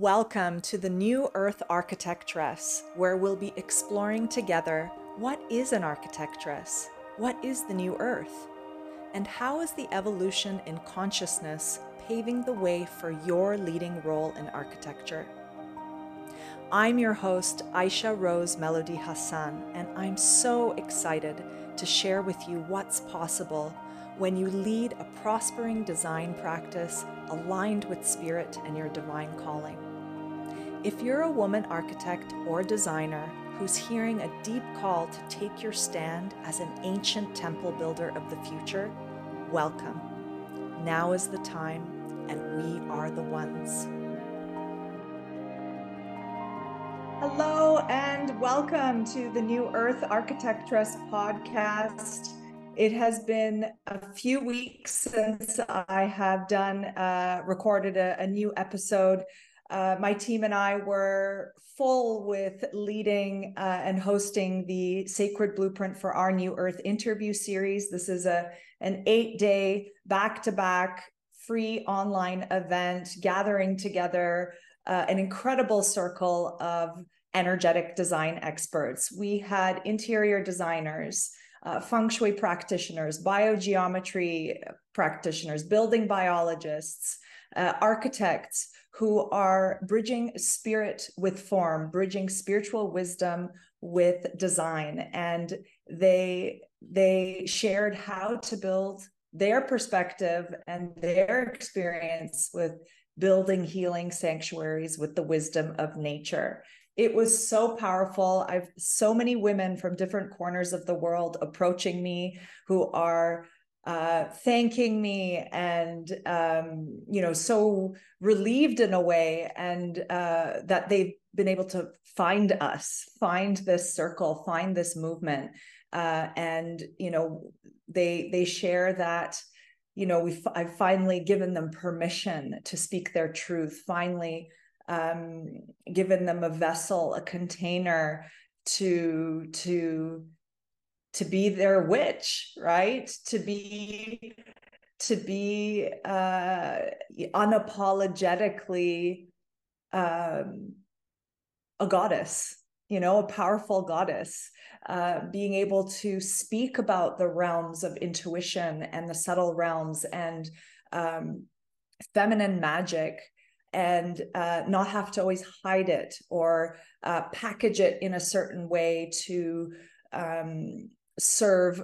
Welcome to the New Earth Architectress, where we'll be exploring together what is an architectress, what is the New Earth, and how is the evolution in consciousness paving the way for your leading role in architecture. I'm your host, Aisha Rose Melody Hassan, and I'm so excited to share with you what's possible when you lead a prospering design practice aligned with spirit and your divine calling. If you're a woman architect or designer who's hearing a deep call to take your stand as an ancient temple builder of the future, welcome. Now is the time, and we are the ones. Hello, and welcome to the New Earth Architectress podcast. It has been a few weeks since I have done, uh, recorded a, a new episode. Uh, my team and I were full with leading uh, and hosting the Sacred Blueprint for Our New Earth interview series. This is a an eight day back to back free online event gathering together uh, an incredible circle of energetic design experts. We had interior designers uh, feng shui practitioners, biogeometry practitioners, building biologists, uh, architects who are bridging spirit with form, bridging spiritual wisdom with design. And they they shared how to build their perspective and their experience with building healing sanctuaries with the wisdom of nature it was so powerful i've so many women from different corners of the world approaching me who are uh, thanking me and um, you know so relieved in a way and uh, that they've been able to find us find this circle find this movement. Uh, and you know they they share that you know we've i've finally given them permission to speak their truth finally um, given them a vessel, a container to to to be their witch, right? To be to be uh, unapologetically um, a goddess, you know, a powerful goddess, uh, being able to speak about the realms of intuition and the subtle realms and um, feminine magic and uh, not have to always hide it or uh, package it in a certain way to um, serve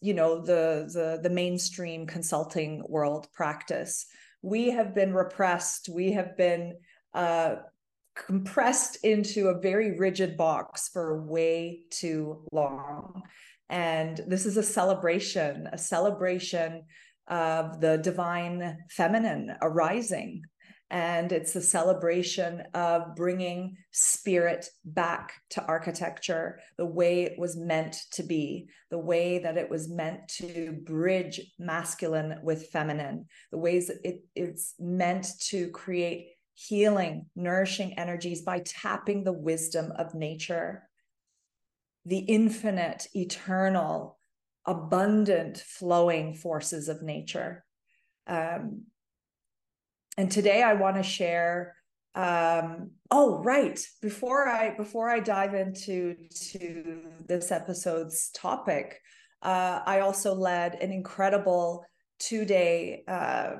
you know the, the the mainstream consulting world practice. We have been repressed. We have been uh, compressed into a very rigid box for way too long. And this is a celebration a celebration of the divine feminine arising and it's a celebration of bringing spirit back to architecture the way it was meant to be the way that it was meant to bridge masculine with feminine the ways it, it's meant to create healing nourishing energies by tapping the wisdom of nature. The infinite eternal abundant flowing forces of nature. Um, and today I want to share um oh right before i before i dive into to this episode's topic uh i also led an incredible two day uh,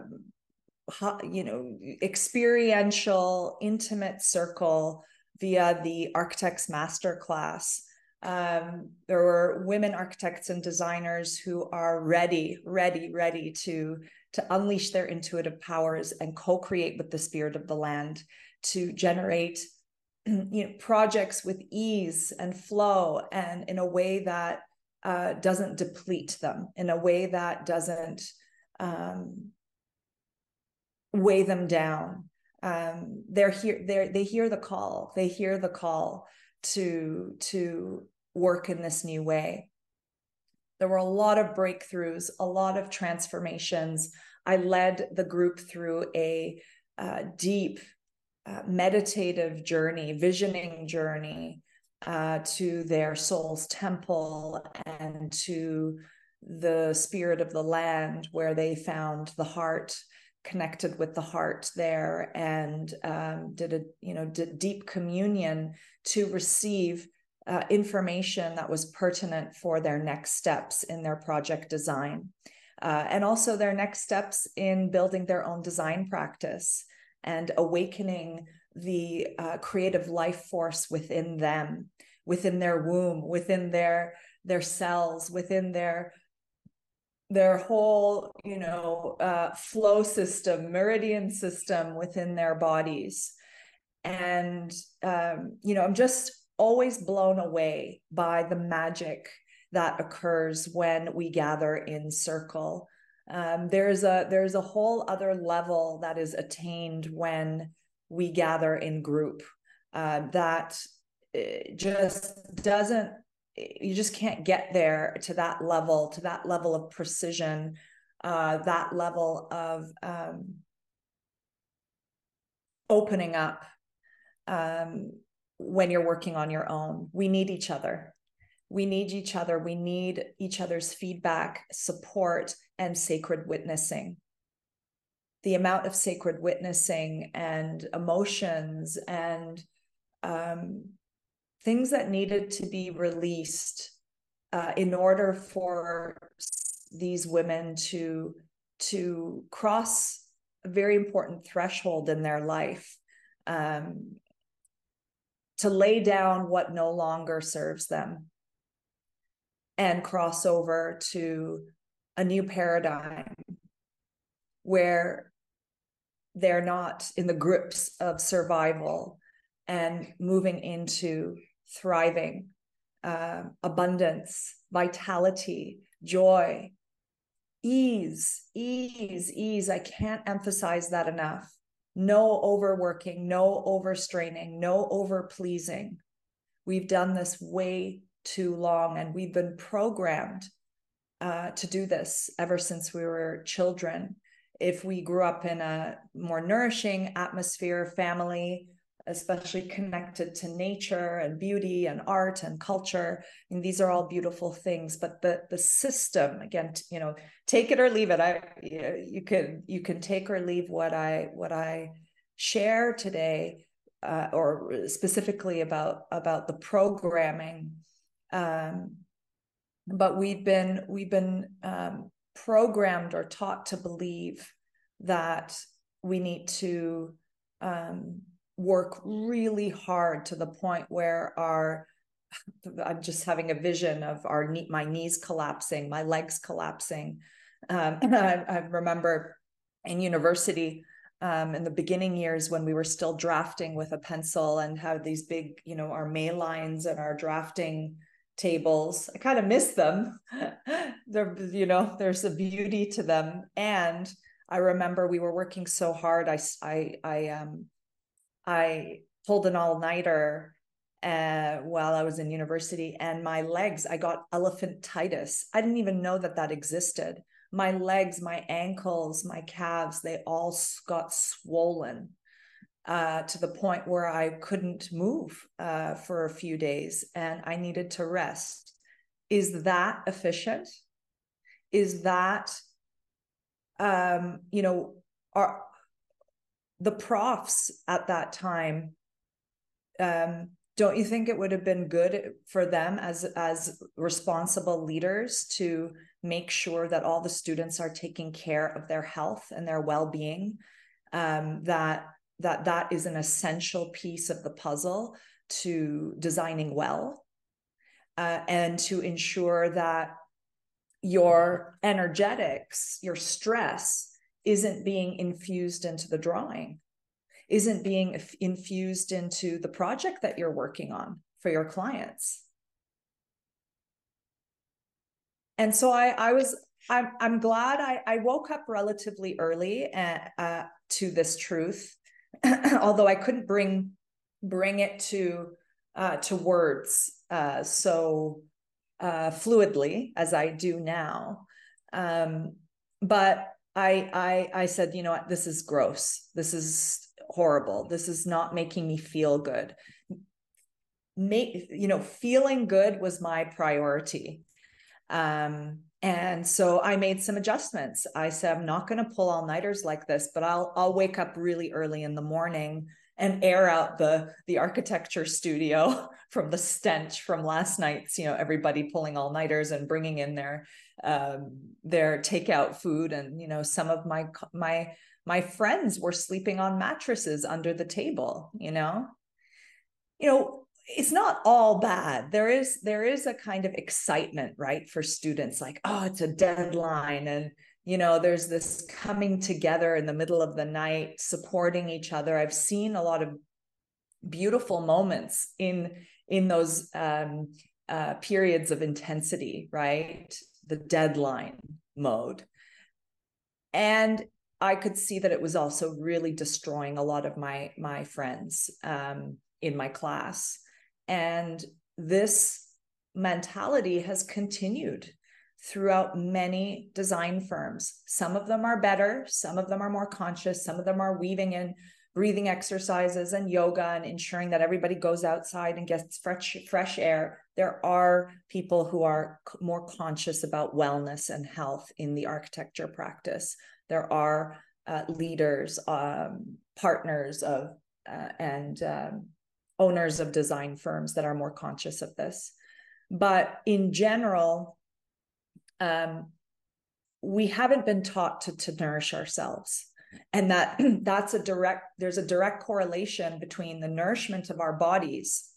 you know experiential intimate circle via the architects master class um, there were women architects and designers who are ready ready ready to to unleash their intuitive powers and co-create with the spirit of the land to generate you know projects with ease and flow and in a way that uh, doesn't deplete them in a way that doesn't um, weigh them down. Um, they're here they they hear the call. They hear the call to to work in this new way there were a lot of breakthroughs, a lot of transformations. I led the group through a uh, deep uh, meditative journey, visioning journey uh, to their soul's temple and to the spirit of the land, where they found the heart connected with the heart there and um, did a you know did deep communion to receive uh, information that was pertinent for their next steps in their project design uh, and also their next steps in building their own design practice and awakening the uh, creative life force within them within their womb within their their cells within their their whole you know uh, flow system meridian system within their bodies. And um, you know i'm just always blown away by the magic that occurs when we gather in circle. Um, there's a there's a whole other level that is attained when we gather in group uh, that eh, just doesn't you just can't get there to that level to that level of precision uh, that level of um, opening up. Um, when you're working on your own. We need each other. We need each other. We need each other's feedback support and sacred witnessing. The amount of sacred witnessing and emotions and um, things that needed to be released uh, in order for these women to to cross a very important threshold in their life um, to lay down what no longer serves them and cross over to a new paradigm where they're not in the grips of survival and moving into thriving, uh, abundance, vitality, joy, ease, ease, ease. I can't emphasize that enough. No overworking, no overstraining, no over pleasing. We've done this way too long and we've been programmed uh, to do this ever since we were children. If we grew up in a more nourishing atmosphere, family, especially connected to nature and beauty and art and culture. And these are all beautiful things. But the the system, again, you know, take it or leave it. I you can you can take or leave what I what I share today, uh, or specifically about about the programming. Um, but we've been we've been um, programmed or taught to believe that we need to um, work really hard to the point where our I'm just having a vision of our knee, my knees collapsing, my legs collapsing. Um, I, I, remember in university um, in the beginning years when we were still drafting with a pencil and had these big, you know, our Maylines and our drafting tables. I kind of miss them. there, you know, there's a beauty to them. And I remember we were working so hard. I, I, I um, I pulled an all nighter uh, while I was in university, and my legs, I got elephantitis. I didn't even know that that existed. My legs, my ankles, my calves, they all got swollen uh, to the point where I couldn't move uh, for a few days and I needed to rest. Is that efficient? Is that, um, you know, are the profs at that time um, don't you think it would have been good for them as as responsible leaders to make sure that all the students are taking care of their health and their well-being um, that that that is an essential piece of the puzzle to designing well uh, and to ensure that your energetics your stress isn't being infused into the drawing, isn't being infused into the project that you're working on for your clients. And so I, I was, I'm, I'm glad I, I woke up relatively early and, uh, uh, to this truth, although I couldn't bring bring it to uh, to words uh, so uh, fluidly as I do now. Um, but I I I said, you know what, this is gross. This is horrible. This is not making me feel good. Make you know, feeling good was my priority. Um, and so I made some adjustments. I said, I'm not going to pull all nighters like this, but I'll I'll wake up really early in the morning and air out the the architecture studio from the stench from last night's you know everybody pulling all nighters and bringing in their um, their takeout food. And you know some of my my my friends were sleeping on mattresses under the table you know? You know it's not all bad. There is there is a kind of excitement right for students like oh it's a deadline and you know there's this coming together in the middle of the night supporting each other. I've seen a lot of beautiful moments in in those um, uh, periods of intensity right? The deadline mode. And i could see that it was also really destroying a lot of my my friends um, in my class. And this mentality has continued throughout many design firms. Some of them are better, some of them are more conscious, some of them are weaving in breathing exercises and yoga and ensuring that everybody goes outside and gets fresh fresh air. There are people who are more conscious about wellness and health in the architecture practice. There are uh, leaders, um, partners of uh, and um, owners of design firms that are more conscious of this. But in general, um, we haven't been taught to, to nourish ourselves. And that that's a direct there's a direct correlation between the nourishment of our bodies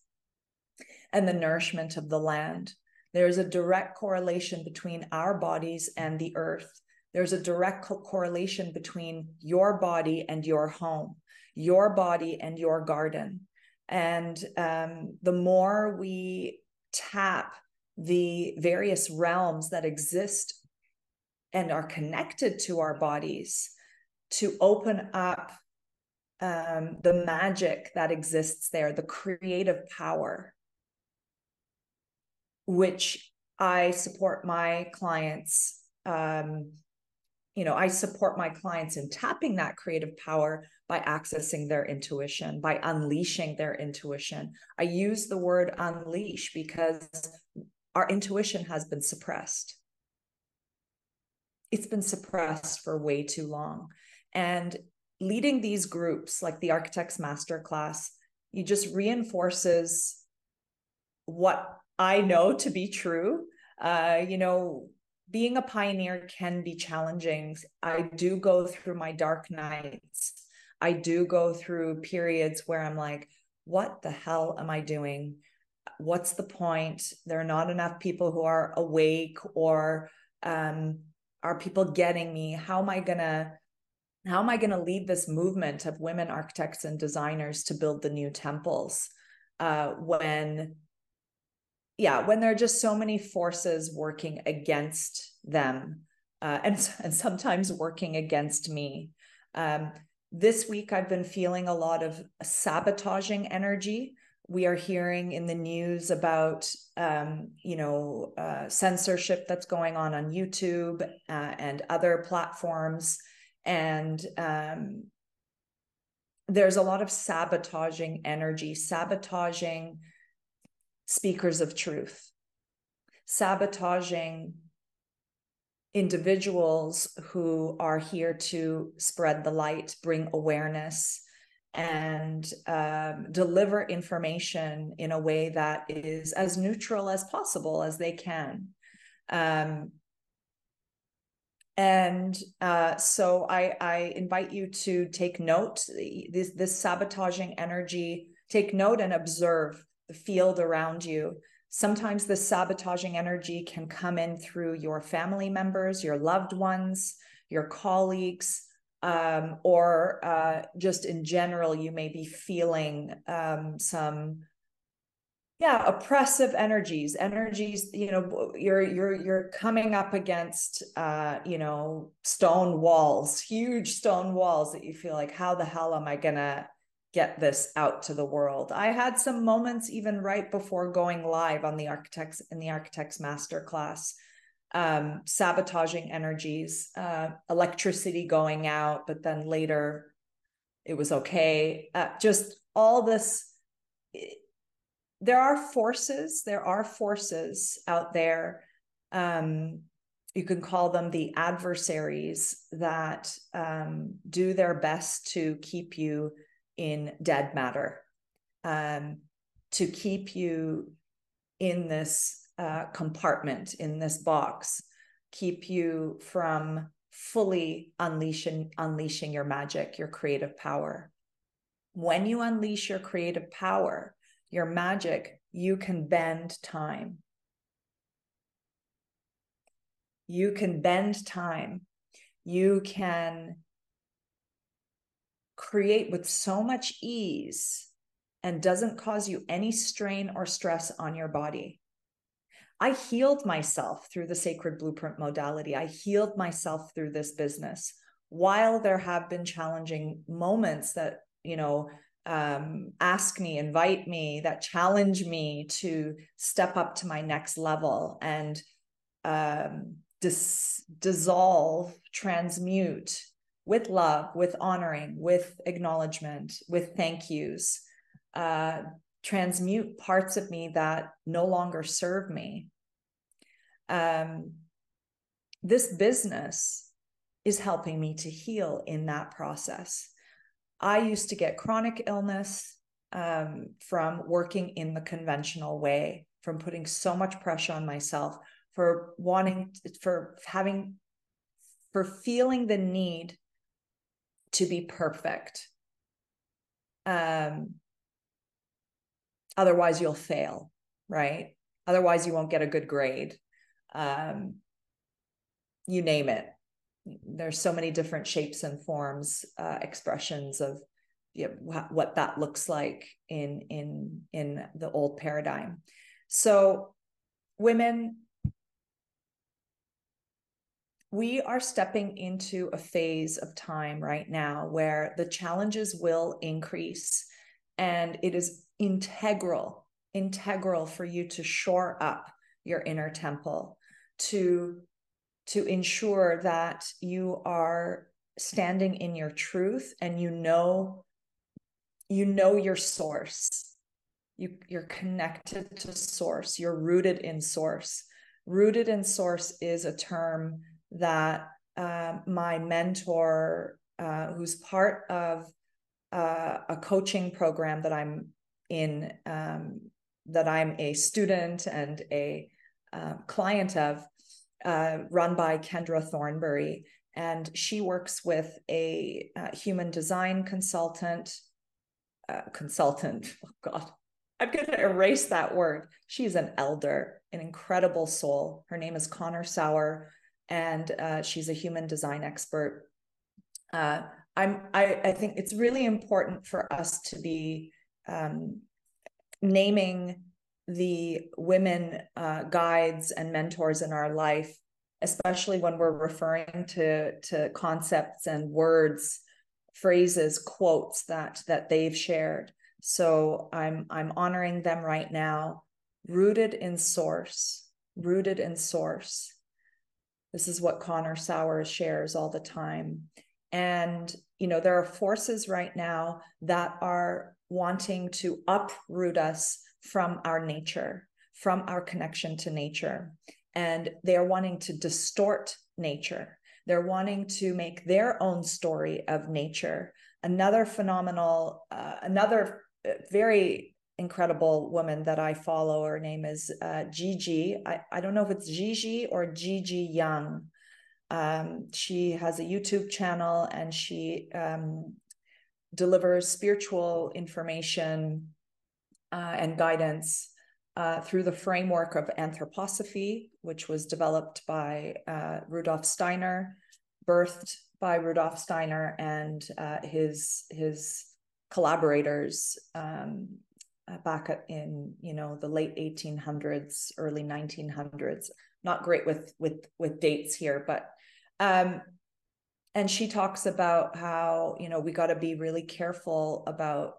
and the nourishment of the land. There's a direct correlation between our bodies and the earth. There's a direct co- correlation between your body and your home your body and your garden. And um, the more we tap the various realms that exist and are connected to our bodies to open up um, the magic that exists there, the creative power, which I support my clients. Um, you know, I support my clients in tapping that creative power by accessing their intuition, by unleashing their intuition. I use the word unleash because our intuition has been suppressed. It's been suppressed for way too long. And leading these groups, like the Architects Masterclass, you just reinforces what I know to be true. Uh, you know, being a pioneer can be challenging. I do go through my dark nights. I do go through periods where I'm like, what the hell am I doing? What's the point? There are not enough people who are awake or um, are people getting me? How am i to how am i to lead this movement of women architects and designers to build the new temples uh, when yeah when there are just so many forces working against them uh, and, and sometimes working against me? Um, this week i've been feeling a lot of sabotaging energy we are hearing in the news about um, you know uh, censorship that's going on on YouTube uh, and other platforms, and um, there's a lot of sabotaging energy, sabotaging speakers of truth, sabotaging individuals who are here to spread the light, bring awareness, and um, deliver information in a way that is as neutral as possible as they can. Um, and uh, so I, I invite you to take note this this sabotaging energy. Take note and observe the field around you. Sometimes the sabotaging energy can come in through your family members, your loved ones, your colleagues, um, or uh, just in general, you may be feeling um, some yeah oppressive energies energies you know you're you're you're coming up against uh you know stone walls huge stone walls that you feel like how the hell am i gonna get this out to the world? I had some moments even right before going live on the architects in the architects master class um, sabotaging energies, uh, electricity going out, but then later it was okay. Uh, just all this. There are forces. There are forces out there, um, you can call them the adversaries that um, do their best to keep you in dead matter, um, to keep you in this uh, compartment, in this box, keep you from fully unleashing unleashing your magic, your creative power. When you unleash your creative power, your magic, you can bend time. You can bend time. You can create with so much ease and doesn't cause you any strain or stress on your body I healed myself through the sacred blueprint modality. I healed myself through this business. While there have been challenging moments that, you know, um, ask me, invite me, that challenge me to step up to my next level and um, dis- dissolve, transmute with love, with honoring, with acknowledgement, with thank yous, uh, transmute parts of me that no longer serve me. Um, this business is helping me to heal in that process. I used to get chronic illness um, from working in the conventional way, from putting so much pressure on myself, for wanting for having for feeling the need to be perfect um otherwise you'll fail right? Otherwise you won't get a good grade. Um you name it. There's so many different shapes and forms uh, expressions of you know, what that looks like in in in the old paradigm. So women we are stepping into a phase of time right now where the challenges will increase and it is integral integral for you to shore up your inner temple to to ensure that you are standing in your truth and you know you know your source. You you're connected to source. You're rooted in source. Rooted in source is a term that uh, my mentor, uh, who's part of uh, a coaching program that I'm in, um, that I'm a student and a uh, client of, uh, run by Kendra Thornbury. And she works with a uh, human design consultant, consultant, oh God, I'm going to erase that word. She's an elder, an incredible soul. Her name is Connor Sauer and uh, she's a human design expert. Uh, I'm I, I think it's really important for us to be um, naming the women uh, guides and mentors in our life, especially when we're referring to to concepts and words, phrases, quotes that that they've shared. So I'm I'm honoring them right now, rooted in source, rooted in source this is what Connor Sauer shares all the time. And, you know, there are forces right now that are wanting to uproot us from our nature, from our connection to nature. And they are wanting to distort nature. They're wanting to make their own story of nature. Another phenomenal, uh, another uh, very incredible woman that I follow. Her name is uh, Gigi. I, I don't know if it's Gigi or Gigi Young. Um, she has a YouTube channel and she um, delivers spiritual information uh, and guidance uh, through the framework of anthroposophy, which was developed by uh, Rudolf Steiner, birthed by Rudolf Steiner and uh, his his collaborators um, uh, back in you know the late 1800s early 1900s not great with with with dates here but um and she talks about how you know we got to be really careful about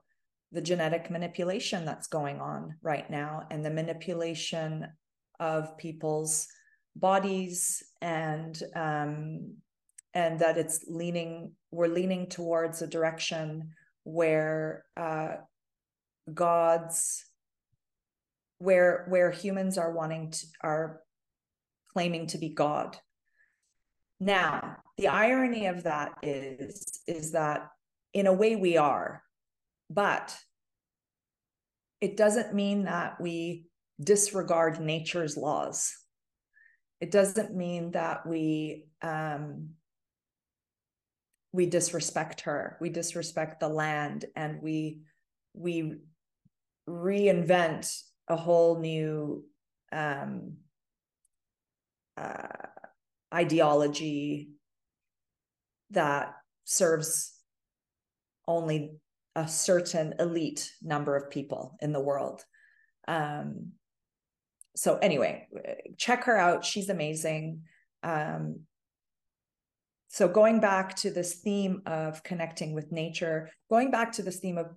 the genetic manipulation that's going on right now and the manipulation of people's bodies and um and that it's leaning we're leaning towards a direction where uh gods where where humans are wanting to are claiming to be god Now, the irony of that is, is that in a way we are, but it doesn't mean that we disregard nature's laws. It doesn't mean that we um, we disrespect her, we disrespect the land, and we we reinvent a whole new um, uh, ideology that serves only a certain elite number of people in the world. Um, so anyway, check her out. She's amazing. Um, so going back to this theme of connecting with nature, going back to this theme of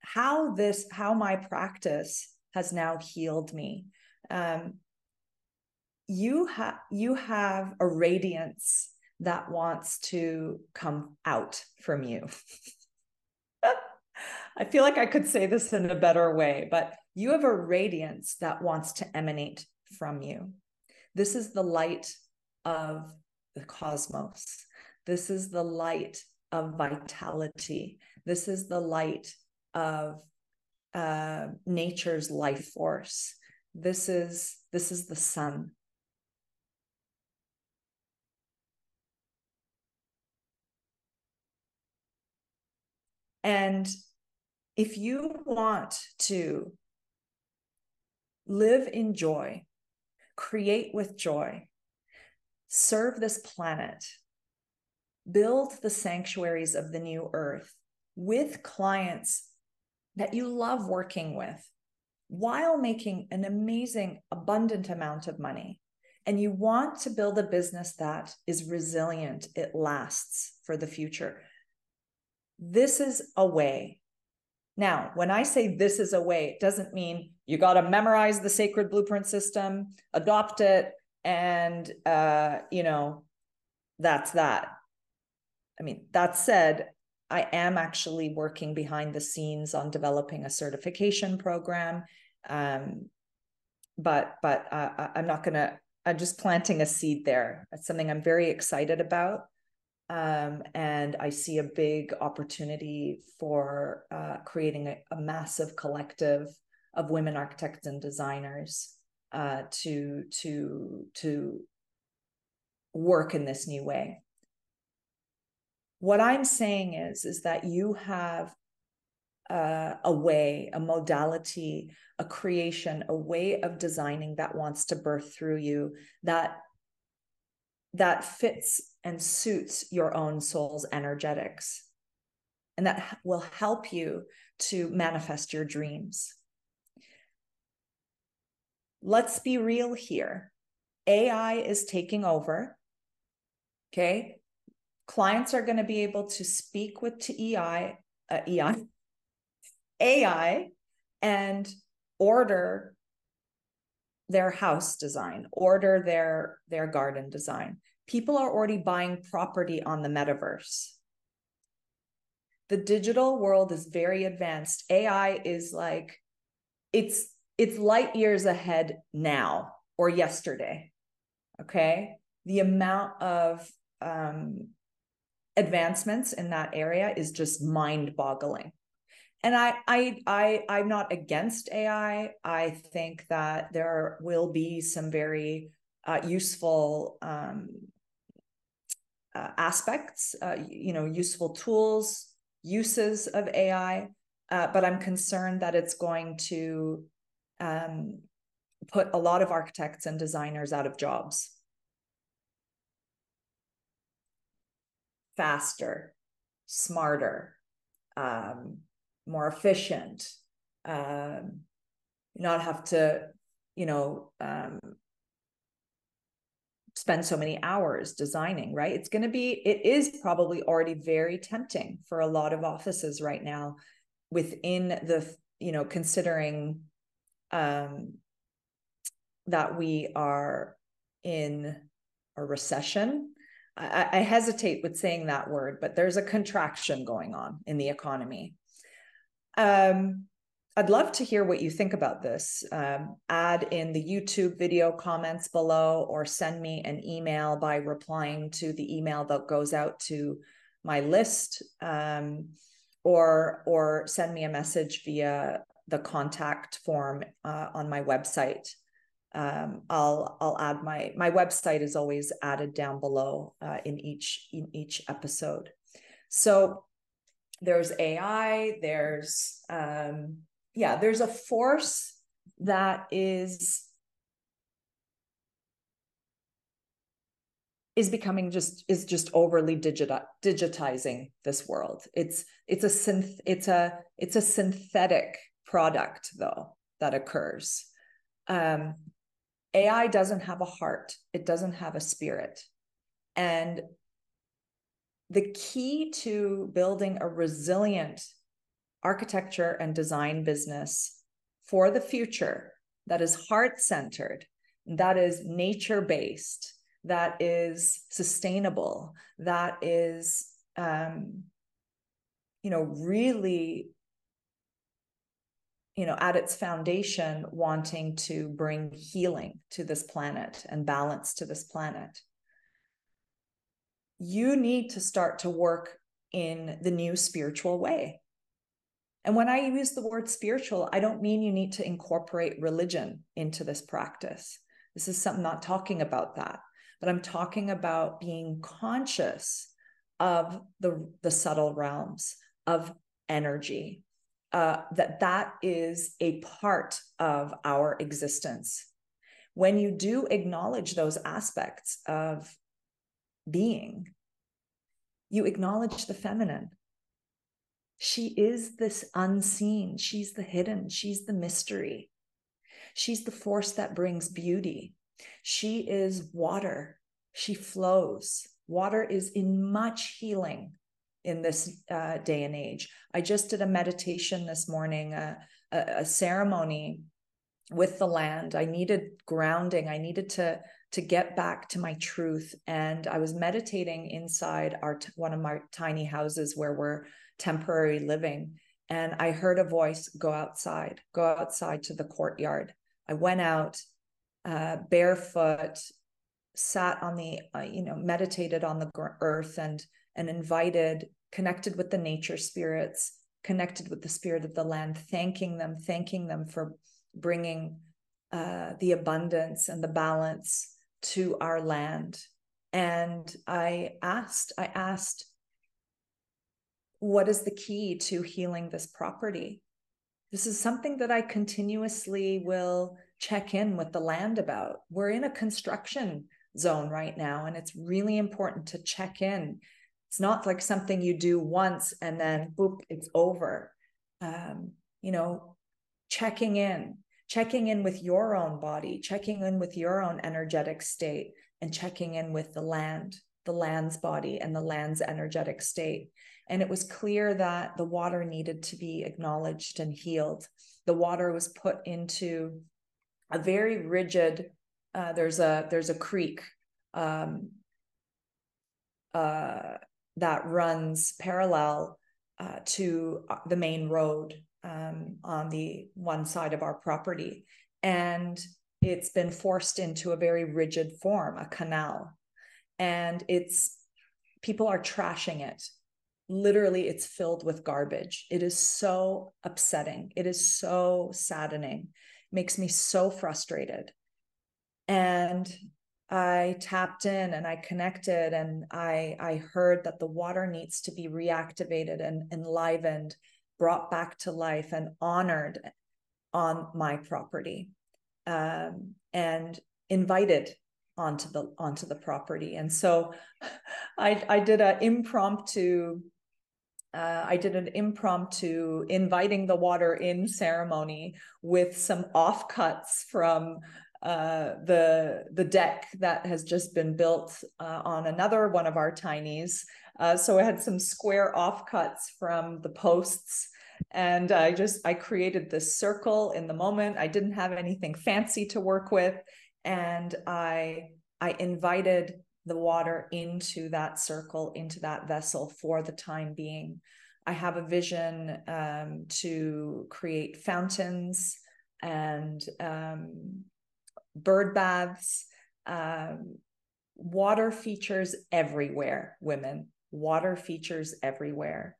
how this, how my practice has now healed me. Um, you have you have a radiance that wants to come out from you. I feel like I could say this in a better way, but you have a radiance that wants to emanate from you. This is the light of the cosmos. This is the light of vitality. This is the light of uh, nature's life force. This is this is the sun. And if you want to live in joy, create with joy, serve this planet, build the sanctuaries of the new earth with clients that you love working with while making an amazing, abundant amount of money. And you want to build a business that is resilient, it lasts for the future. This is a way. Now, when I say this is a way, it doesn't mean you got to memorize the sacred blueprint system, adopt it, and, uh, you know, that's that. I mean, that said, I am actually working behind the scenes on developing a certification program. Um, but but uh, I'm not going to, I'm just planting a seed there. It's something I'm very excited about. Um, and I see a big opportunity for uh, creating a, a, massive collective of women architects and designers uh, to to to work in this new way. What I'm saying is, is that you have uh, a way, a modality, a creation, a way of designing that wants to birth through you that that fits and suits your own soul's energetics and that will help you to manifest your dreams. Let's be real here. AI is taking over. Okay clients are going to be able to speak with to EI, uh, EI, AI, and order their house design, order their their garden design. People are already buying property on the metaverse. The digital world is very advanced. AI is like it's it's light years ahead now or yesterday. Okay, the amount of um, advancements in that area is just mind-boggling. And I, I, I, I'm not against AI. I think that there will be some very uh, useful um, uh, aspects, uh, you know, useful tools, uses of AI. Uh, but I'm concerned that it's going to um, put a lot of architects and designers out of jobs. faster, smarter, um, more efficient, um, not have to, you know, um, spend so many hours designing, right? It's going to be, it is probably already very tempting for a lot of offices right now within the, you know, considering um, that we are in a recession I, I hesitate with saying that word, but there's a contraction going on in the economy. Um, I'd love to hear what you think about this. Um, add in the YouTube video comments below or send me an email by replying to the email that goes out to my list um, or or send me a message via the contact form uh, on my website. Um, I'll I'll add my my website is always added down below uh, in each in each episode. So there's AI, there's um, yeah, there's a force that is is becoming just is just overly digita- digitizing this world. It's it's a synth it's a it's a synthetic product though that occurs. Um ai doesn't have a heart. It doesn't have a spirit. And the key to building a resilient architecture and design business for the future that is heart centered, that is nature based, that is sustainable, that is, um, you know, really, you know, at its foundation, wanting to bring healing to this planet and balance to this planet. You need to start to work in the new spiritual way and when I use the word spiritual, I don't mean you need to incorporate religion into this practice. This is something not talking about that, but I'm talking about being conscious of the, the subtle realms of energy, uh, that that is a part of our existence. When you do acknowledge those aspects of being, you acknowledge the feminine she is this unseen. She's the hidden. She's the mystery. She's the force that brings beauty. She is water. She flows. Water is in much healing in this uh, day and age. I just did a meditation this morning, uh, a, a ceremony with the land. I needed grounding. I needed to to get back to my truth, and I was meditating inside our one of my tiny houses where we're temporary living. And I heard a voice go outside, go outside to the courtyard. I went out uh, barefoot, sat on the, uh, you know, meditated on the earth and and invited, connected with the nature spirits, connected with the spirit of the land, thanking them, thanking them for bringing uh, the abundance and the balance to our land. And I asked, I asked, what is the key to healing this property? This is something that I continuously will check in with the land about. We're in a construction zone right now, and it's really important to check in. It's not like something you do once and then boop, it's over. Um, you know, checking in, checking in with your own body, checking in with your own energetic state, and checking in with the land, the land's body, and the land's energetic state. And it was clear that the water needed to be acknowledged and healed. The water was put into a very rigid, uh, there's a there's a creek um, uh, that runs parallel uh, to uh, the main road um, on the one side of our property. And it's been forced into a very rigid form, a canal. And it's people are trashing it literally it's filled with garbage. It is so upsetting. It is so saddening. It makes me so frustrated. And i tapped in and i connected and i i heard that the water needs to be reactivated and enlivened brought back to life and honored on my property um, and invited onto the onto the property and so i i did an impromptu uh, I did an impromptu inviting the water in ceremony with some offcuts from uh, the the deck that has just been built uh, on another one of our tinies. Uh, so I had some square offcuts from the posts, and I just I created this circle in the moment. I didn't have anything fancy to work with, and I I invited the water into that circle, into that vessel for the time being. I have a vision um, to create fountains and um, bird baths, um, water features everywhere, women, water features everywhere.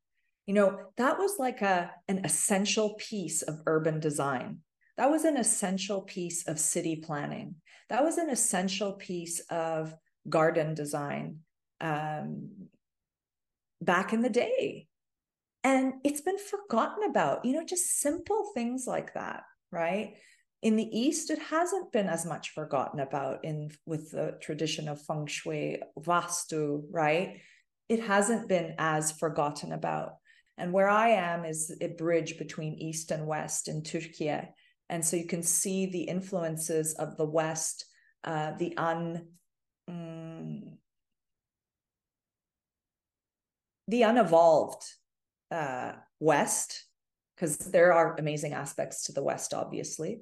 You know, that was like a an essential piece of urban design. That was an essential piece of city planning. That was an essential piece of garden design um, back in the day. And it's been forgotten about, you know, just simple things like that, right? In the East, it hasn't been as much forgotten about in with the tradition of feng shui, vastu, right? It hasn't been as forgotten about. And where I am is a bridge between East and West in Turkey. And so you can see the influences of the West, uh, the un, um, the unevolved uh, West, because there are amazing aspects to the West, obviously,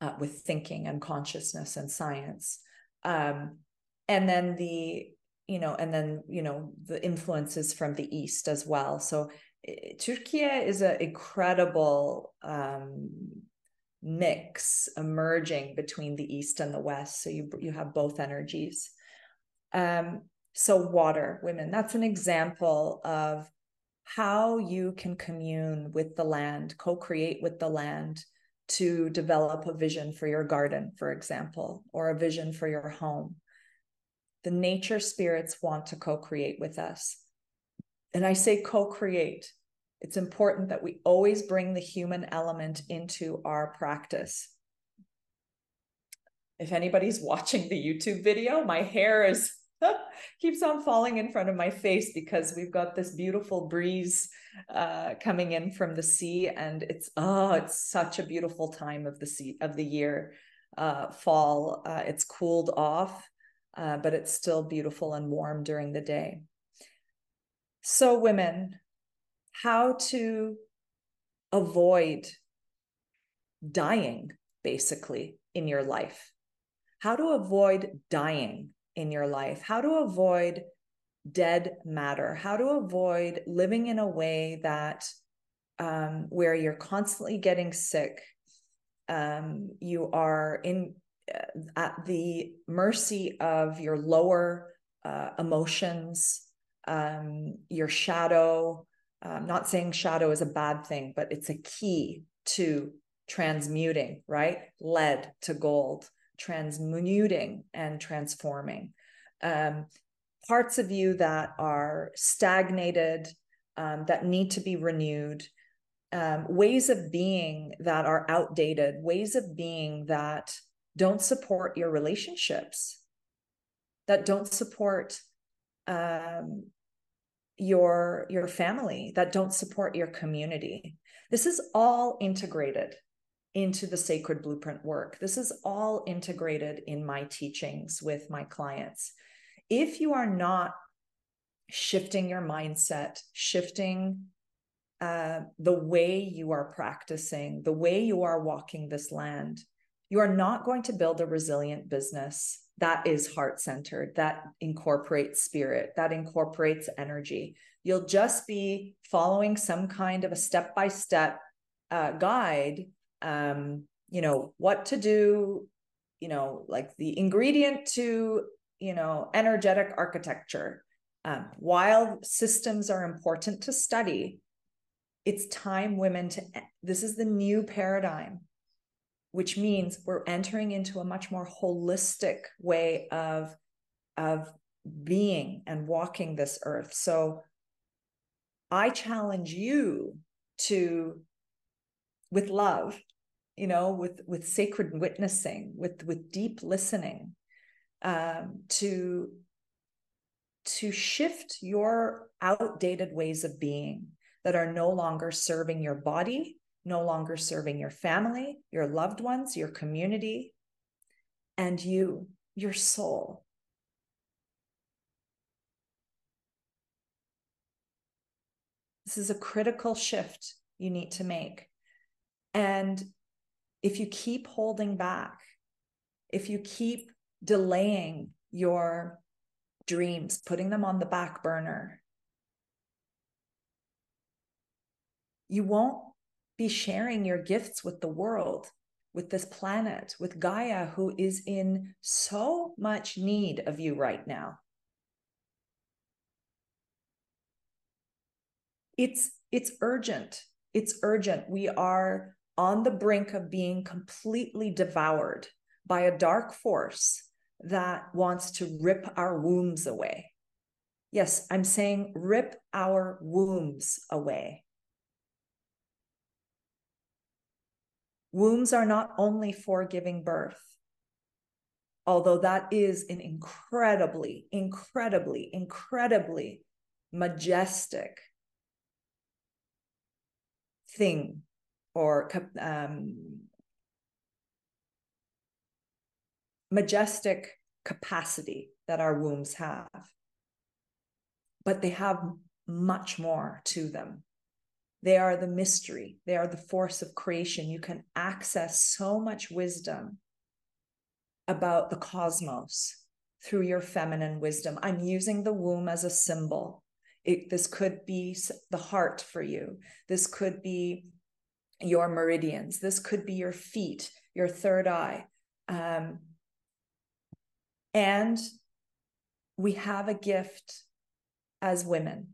uh, with thinking and consciousness and science. Um, and then the you know, and then, you know, the influences from the East as well. So Turkey is an incredible um, mix emerging between the East and the West. So you, you have both energies. Um, so water, women, that's an example of how you can commune with the land, co-create with the land to develop a vision for your garden, for example, or a vision for your home the nature spirits want to co create with us. And I say co create. It's important that we always bring the human element into our practice. If anybody's watching the YouTube video, my hair is keeps on falling in front of my face because we've got this beautiful breeze uh, coming in from the sea, and it's oh, it's such a beautiful time of the sea of the year. Uh, fall, uh, it's cooled off, uh, but it's still beautiful and warm during the day. So, women, how to avoid dying basically in your life, how to avoid dying in your life, how to avoid dead matter, how to avoid living in a way that um, where you're constantly getting sick, um, you are in at the mercy of your lower uh, emotions, um, your shadow. I'm not saying shadow is a bad thing, but it's a key to transmuting, right? Lead to gold, transmuting and transforming. Um, parts of you that are stagnated, um, that need to be renewed, um, ways of being that are outdated, ways of being that don't support your relationships, that don't support um, your your family, that don't support your community. This is all integrated into the sacred blueprint work. This is all integrated in my teachings with my clients. If you are not shifting your mindset, shifting uh, the way you are practicing, the way you are walking this land, you are not going to build a resilient business that is heart centered, that incorporates spirit, that incorporates energy. You'll just be following some kind of a step by step guide, um, you know, what to do, you know, like the ingredient to, you know, energetic architecture. Um, while systems are important to study, it's time women to, this is the new paradigm which means we're entering into a much more holistic way of of being and walking this earth. So i challenge you to with love you know with with sacred witnessing with with deep listening um, to to shift your outdated ways of being that are no longer serving your body no longer serving your family, your loved ones, your community, and you, your soul. This is a critical shift you need to make. And if you keep holding back, if you keep delaying your dreams, putting them on the back burner, you won't be sharing your gifts with the world, with this planet, with Gaia, who is in so much need of you right now. It's it's urgent. It's urgent. We are on the brink of being completely devoured by a dark force that wants to rip our wombs away. Yes, I'm saying rip our wombs away. Wombs are not only for giving birth, although that is an incredibly, incredibly, incredibly majestic thing or um, majestic capacity that our wombs have. But they have much more to them. They are the mystery, they are the force of creation. You can access so much wisdom about the cosmos through your feminine wisdom. I'm using the womb as a symbol. It, this could be the heart for you. This could be your meridians. This could be your feet, your third eye. Um, and we have a gift as women.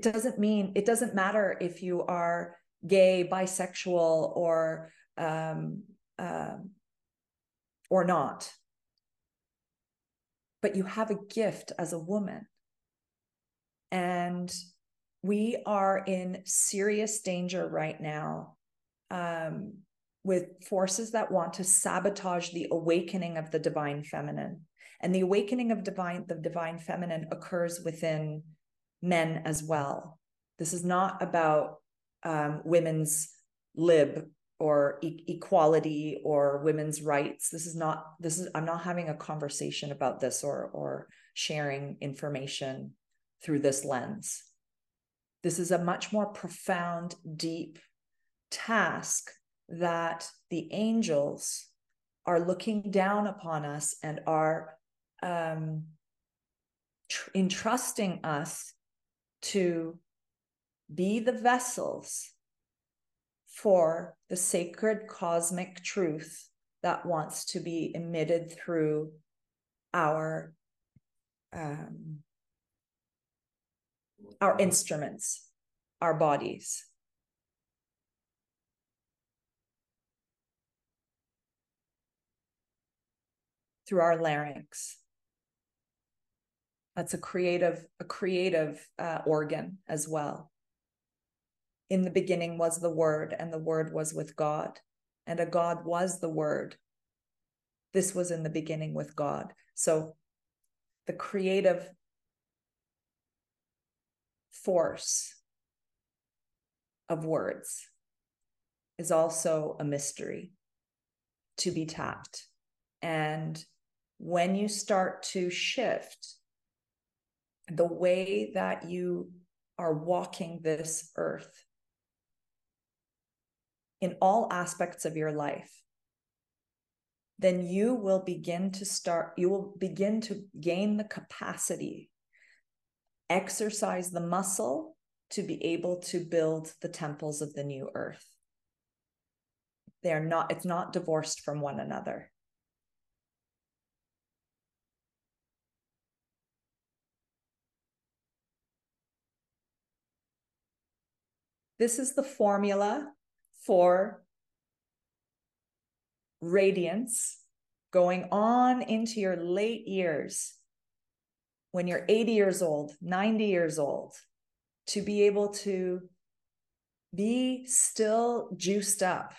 It doesn't mean, it doesn't matter if you are gay, bisexual, or um, uh, or not. But you have a gift as a woman. And we are in serious danger right now um, with forces that want to sabotage the awakening of the divine feminine. And the awakening of divine the divine feminine occurs within men as well. This is not about um, women's lib or e- equality or women's rights. This is not. This is. I'm not having a conversation about this or or sharing information through this lens. This is a much more profound, deep task that the angels are looking down upon us and are um, tr- entrusting us to be the vessels for the sacred cosmic truth that wants to be emitted through our um, our instruments, our bodies. Through our larynx. That's a creative, a creative uh, organ as well. In the beginning was the Word, and the Word was with God, and a God was the Word. This was in the beginning with God. So the creative force of words is also a mystery to be tapped. And when you start to shift the way that you are walking this earth in all aspects of your life, then you will begin to start, you will begin to gain the capacity exercise the muscle to be able to build the temples of the new earth. They are not, it's not divorced from one another. This is the formula for radiance going on into your late years when you're 80 years old, 90 years old, to be able to be still juiced up,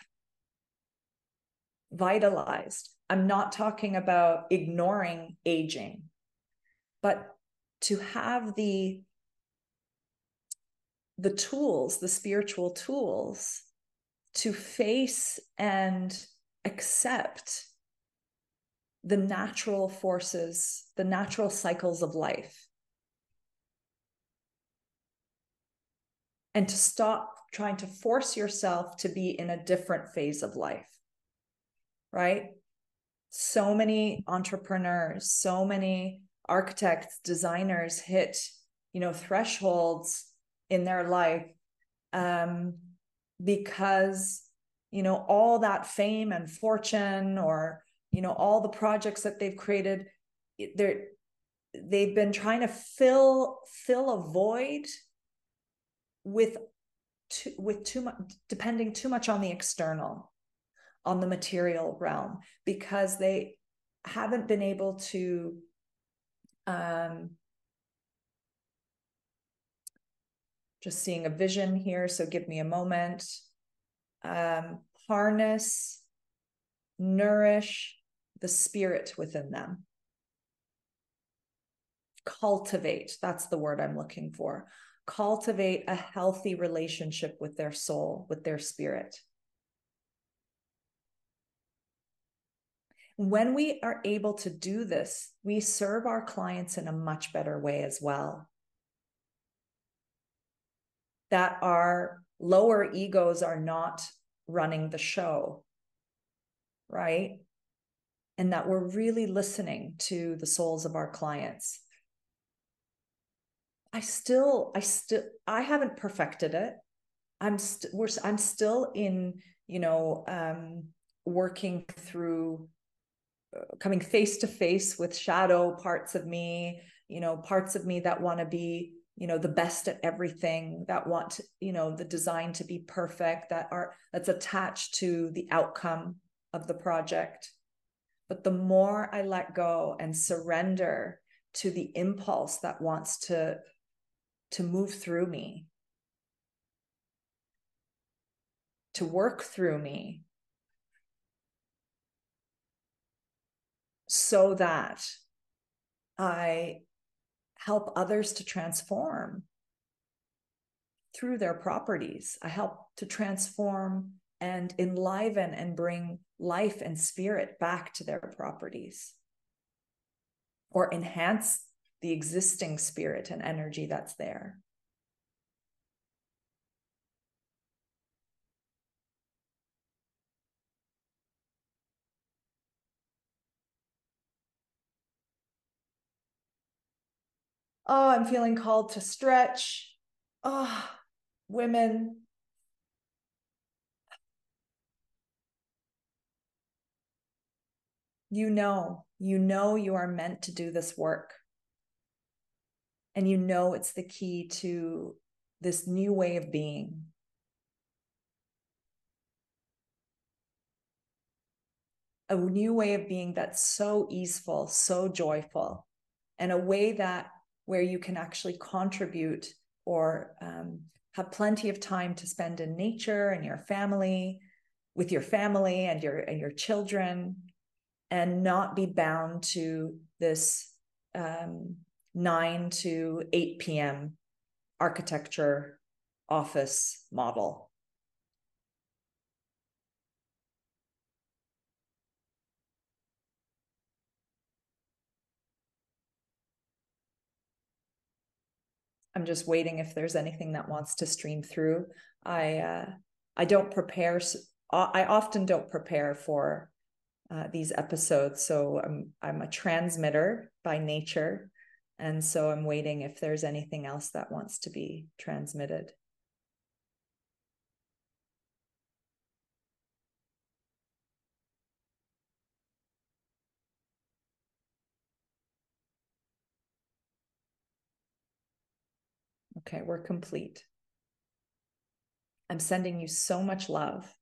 vitalized. I'm not talking about ignoring aging, but to have the the tools, the spiritual tools to face and accept the natural forces, the natural cycles of life. And to stop trying to force yourself to be in a different phase of life, right? So many entrepreneurs, so many architects, designers hit, you know, thresholds in their life um, because you know all that fame and fortune or you know all the projects that they've created they're they've been trying to fill fill a void with too, with too much depending too much on the external on the material realm because they haven't been able to um just seeing a vision here so give me a moment. Um harness nourish the spirit within them. Cultivate that's the word i'm looking for. Cultivate a healthy relationship with their soul with their spirit. When we are able to do this we serve our clients in a much better way as well that our lower egos are not running the show right and that we're really listening to the souls of our clients I still, I still, I haven't perfected it. I'm st- we're, I'm still in, you know, um, working through uh, coming face to face with shadow parts of me, you know, parts of me that want to be, you know, the best at everything, that want, you know, the design to be perfect, that are that's attached to the outcome of the project. But the more I let go and surrender to the impulse that wants to to move through me, to work through me, so that I help others to transform through their properties. I help to transform and enliven and bring life and spirit back to their properties or enhance the existing spirit and energy that's there. Oh, I'm feeling called to stretch. Oh, women. You know, you know you are meant to do this work and you know it's the key to this new way of being. A new way of being that's so easeful, so joyful, and a way that where you can actually contribute or um, have plenty of time to spend in nature and your family, with your family and your and your children, and not be bound to this um, 9 to 8 p.m. architecture office model. I'm just waiting if there's anything that wants to stream through. I uh, I don't prepare. I often don't prepare for uh, these episodes, so I'm I'm a transmitter by nature, and so I'm waiting if there's anything else that wants to be transmitted. Okay, we're complete. I'm sending you so much love.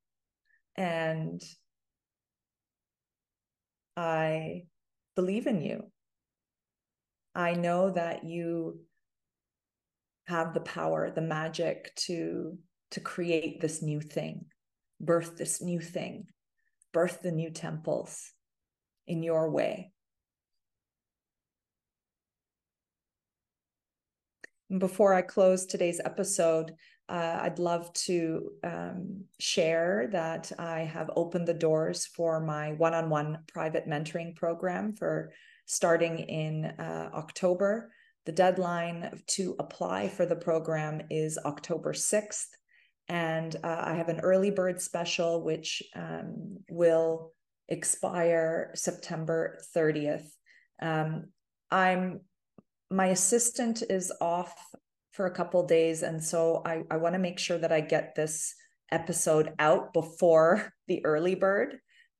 And I believe in you. I know that you have the power, the magic to to create this new thing, birth this new thing, birth the new temples in your way. Before I close today's episode, uh, I'd love to um, share that I have opened the doors for my one on one private mentoring program for starting in uh, October. The deadline to apply for the program is October 6th. And uh, I have an early bird special, which um, will expire September 30th. Um, I'm my assistant is off for a couple days. And so I, I want to make sure that I get this episode out before the early bird.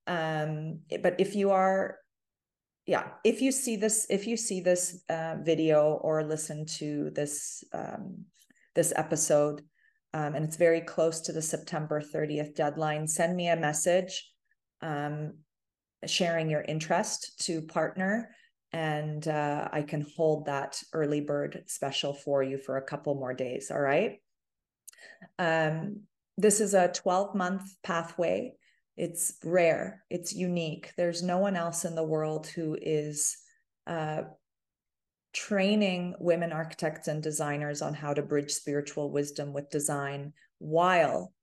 Um, but if you are, yeah, if you see this, if you see this uh, video or listen to this um, this episode, um, and it's very close to the September 30th deadline, send me a message um, sharing your interest to partner and uh, I can hold that early bird special for you for a couple more days. All right. Um, this is a 12 month pathway. It's rare, it's unique. There's no one else in the world who is uh, training women architects and designers on how to bridge spiritual wisdom with design while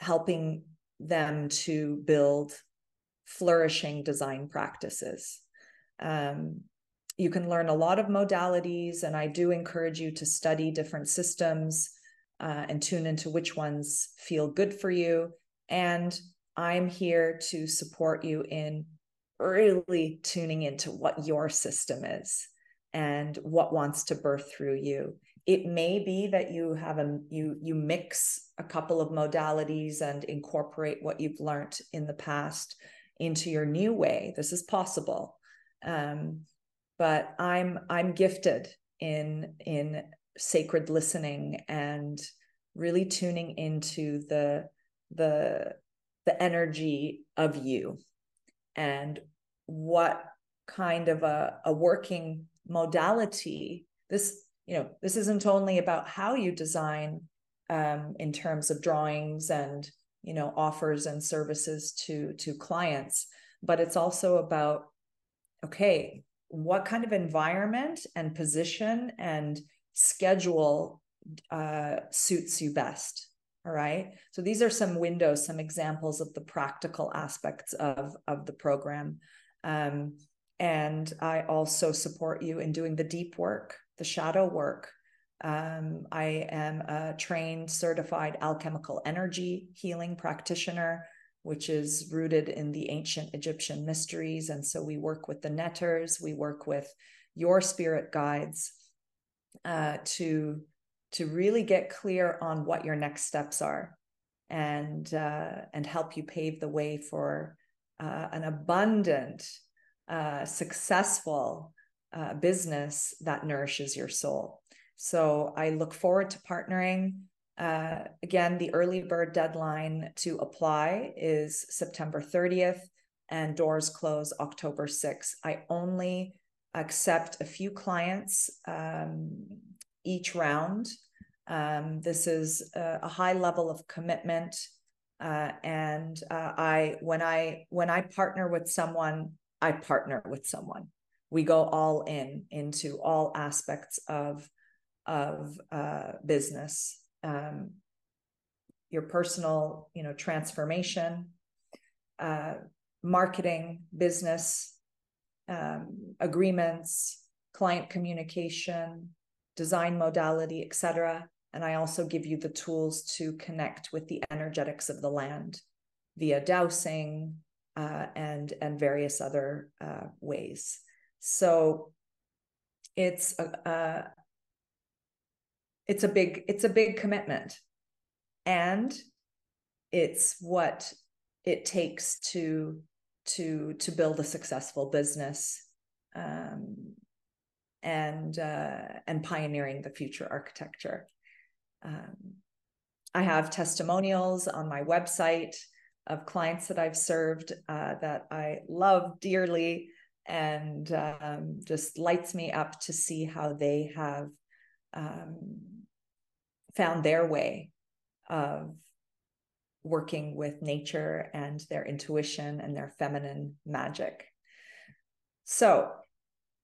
helping them to build flourishing design practices. Um, you can learn a lot of modalities, and I do encourage you to study different systems uh, and tune into which ones feel good for you. And I'm here to support you in really tuning into what your system is and what wants to birth through you. It may be that you have a you you mix a couple of modalities and incorporate what you've learned in the past into your new way. This is possible. Um, but I'm I'm gifted in in sacred listening and really tuning into the the the energy of you and what kind of a, a working modality this you know this isn't only about how you design um, in terms of drawings and you know offers and services to to clients but it's also about okay, what kind of environment and position and schedule uh, suits you best? All right. So these are some windows, some examples of the practical aspects of, of the program. Um, and I also support you in doing the deep work, the shadow work. Um, I am a trained, certified alchemical energy healing practitioner which is rooted in the ancient Egyptian mysteries. And so we work with the neters, we work with your spirit guides uh, to, to really get clear on what your next steps are and, uh, and help you pave the way for uh, an abundant, uh, successful uh, business that nourishes your soul. So I look forward to partnering uh, again, the early bird deadline to apply is September 30th, and doors close October 6th. I only accept a few clients um, each round. Um, this is a, a, high level of commitment, uh, and uh, I when I when I partner with someone, I partner with someone. We go all in into all aspects of of uh, business um, your personal you know transformation uh, marketing business um, agreements client communication design modality etc and i also give you the tools to connect with the energetics of the land via dowsing uh, and and various other uh, ways. So it's a, a, it's a big it's a big commitment. And it's what it takes to to to build a successful business um, and uh, and pioneering the future architecture. Um, i have testimonials on my website of clients that i've served uh, that i love dearly and um, just lights me up to see how they have um, found their way of working with nature and their intuition and their feminine magic. So,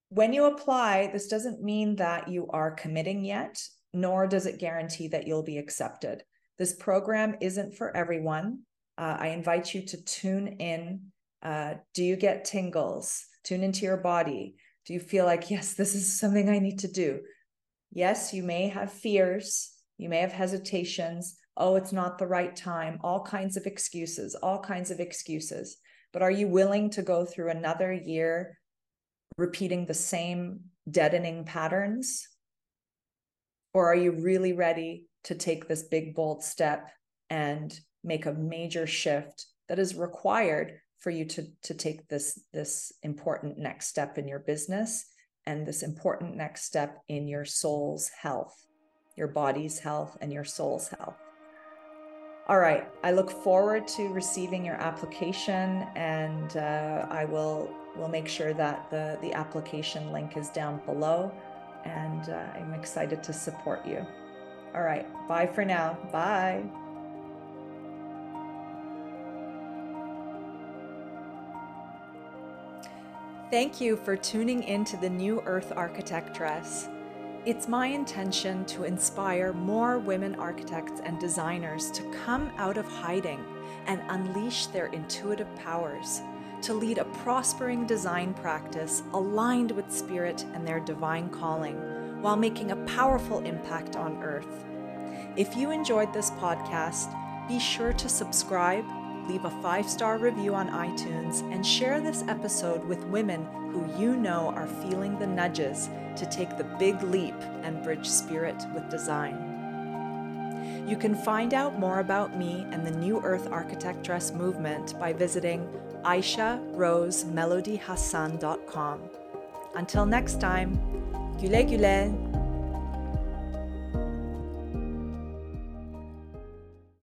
when you apply, this doesn't mean that you are committing yet, nor does it guarantee that you'll be accepted. This program isn't for everyone. Uh, I invite you to tune in. Uh, do you get tingles? Tune into your body. Do you feel like, yes, this is something I need to do? Yes, you may have fears, you may have hesitations. Oh, it's not the right time. All kinds of excuses, all kinds of excuses. But are you willing to go through another year repeating the same deadening patterns? Or are you really ready to take this big, bold step and make a major shift that is required for you to, to take this, this important next step in your business and this important next step in your soul's health, your body's health, and your soul's health? All right. I look forward to receiving your application, and uh, I will will make sure that the the application link is down below. And uh, I'm excited to support you. All right. Bye for now. Bye. Thank you for tuning in to the New Earth Architectress. It's my intention to inspire more women architects and designers to come out of hiding and unleash their intuitive powers, to lead a prospering design practice aligned with spirit and their divine calling, while making a powerful impact on earth. If you enjoyed this podcast, be sure to subscribe, leave a five star review on iTunes, and share this episode with women who you know are feeling the nudges to take the big leap and bridge spirit with design. You can find out more about me and the New Earth Architectress movement by visiting aisharosemelodyhassan.com. Until next time, güle güle.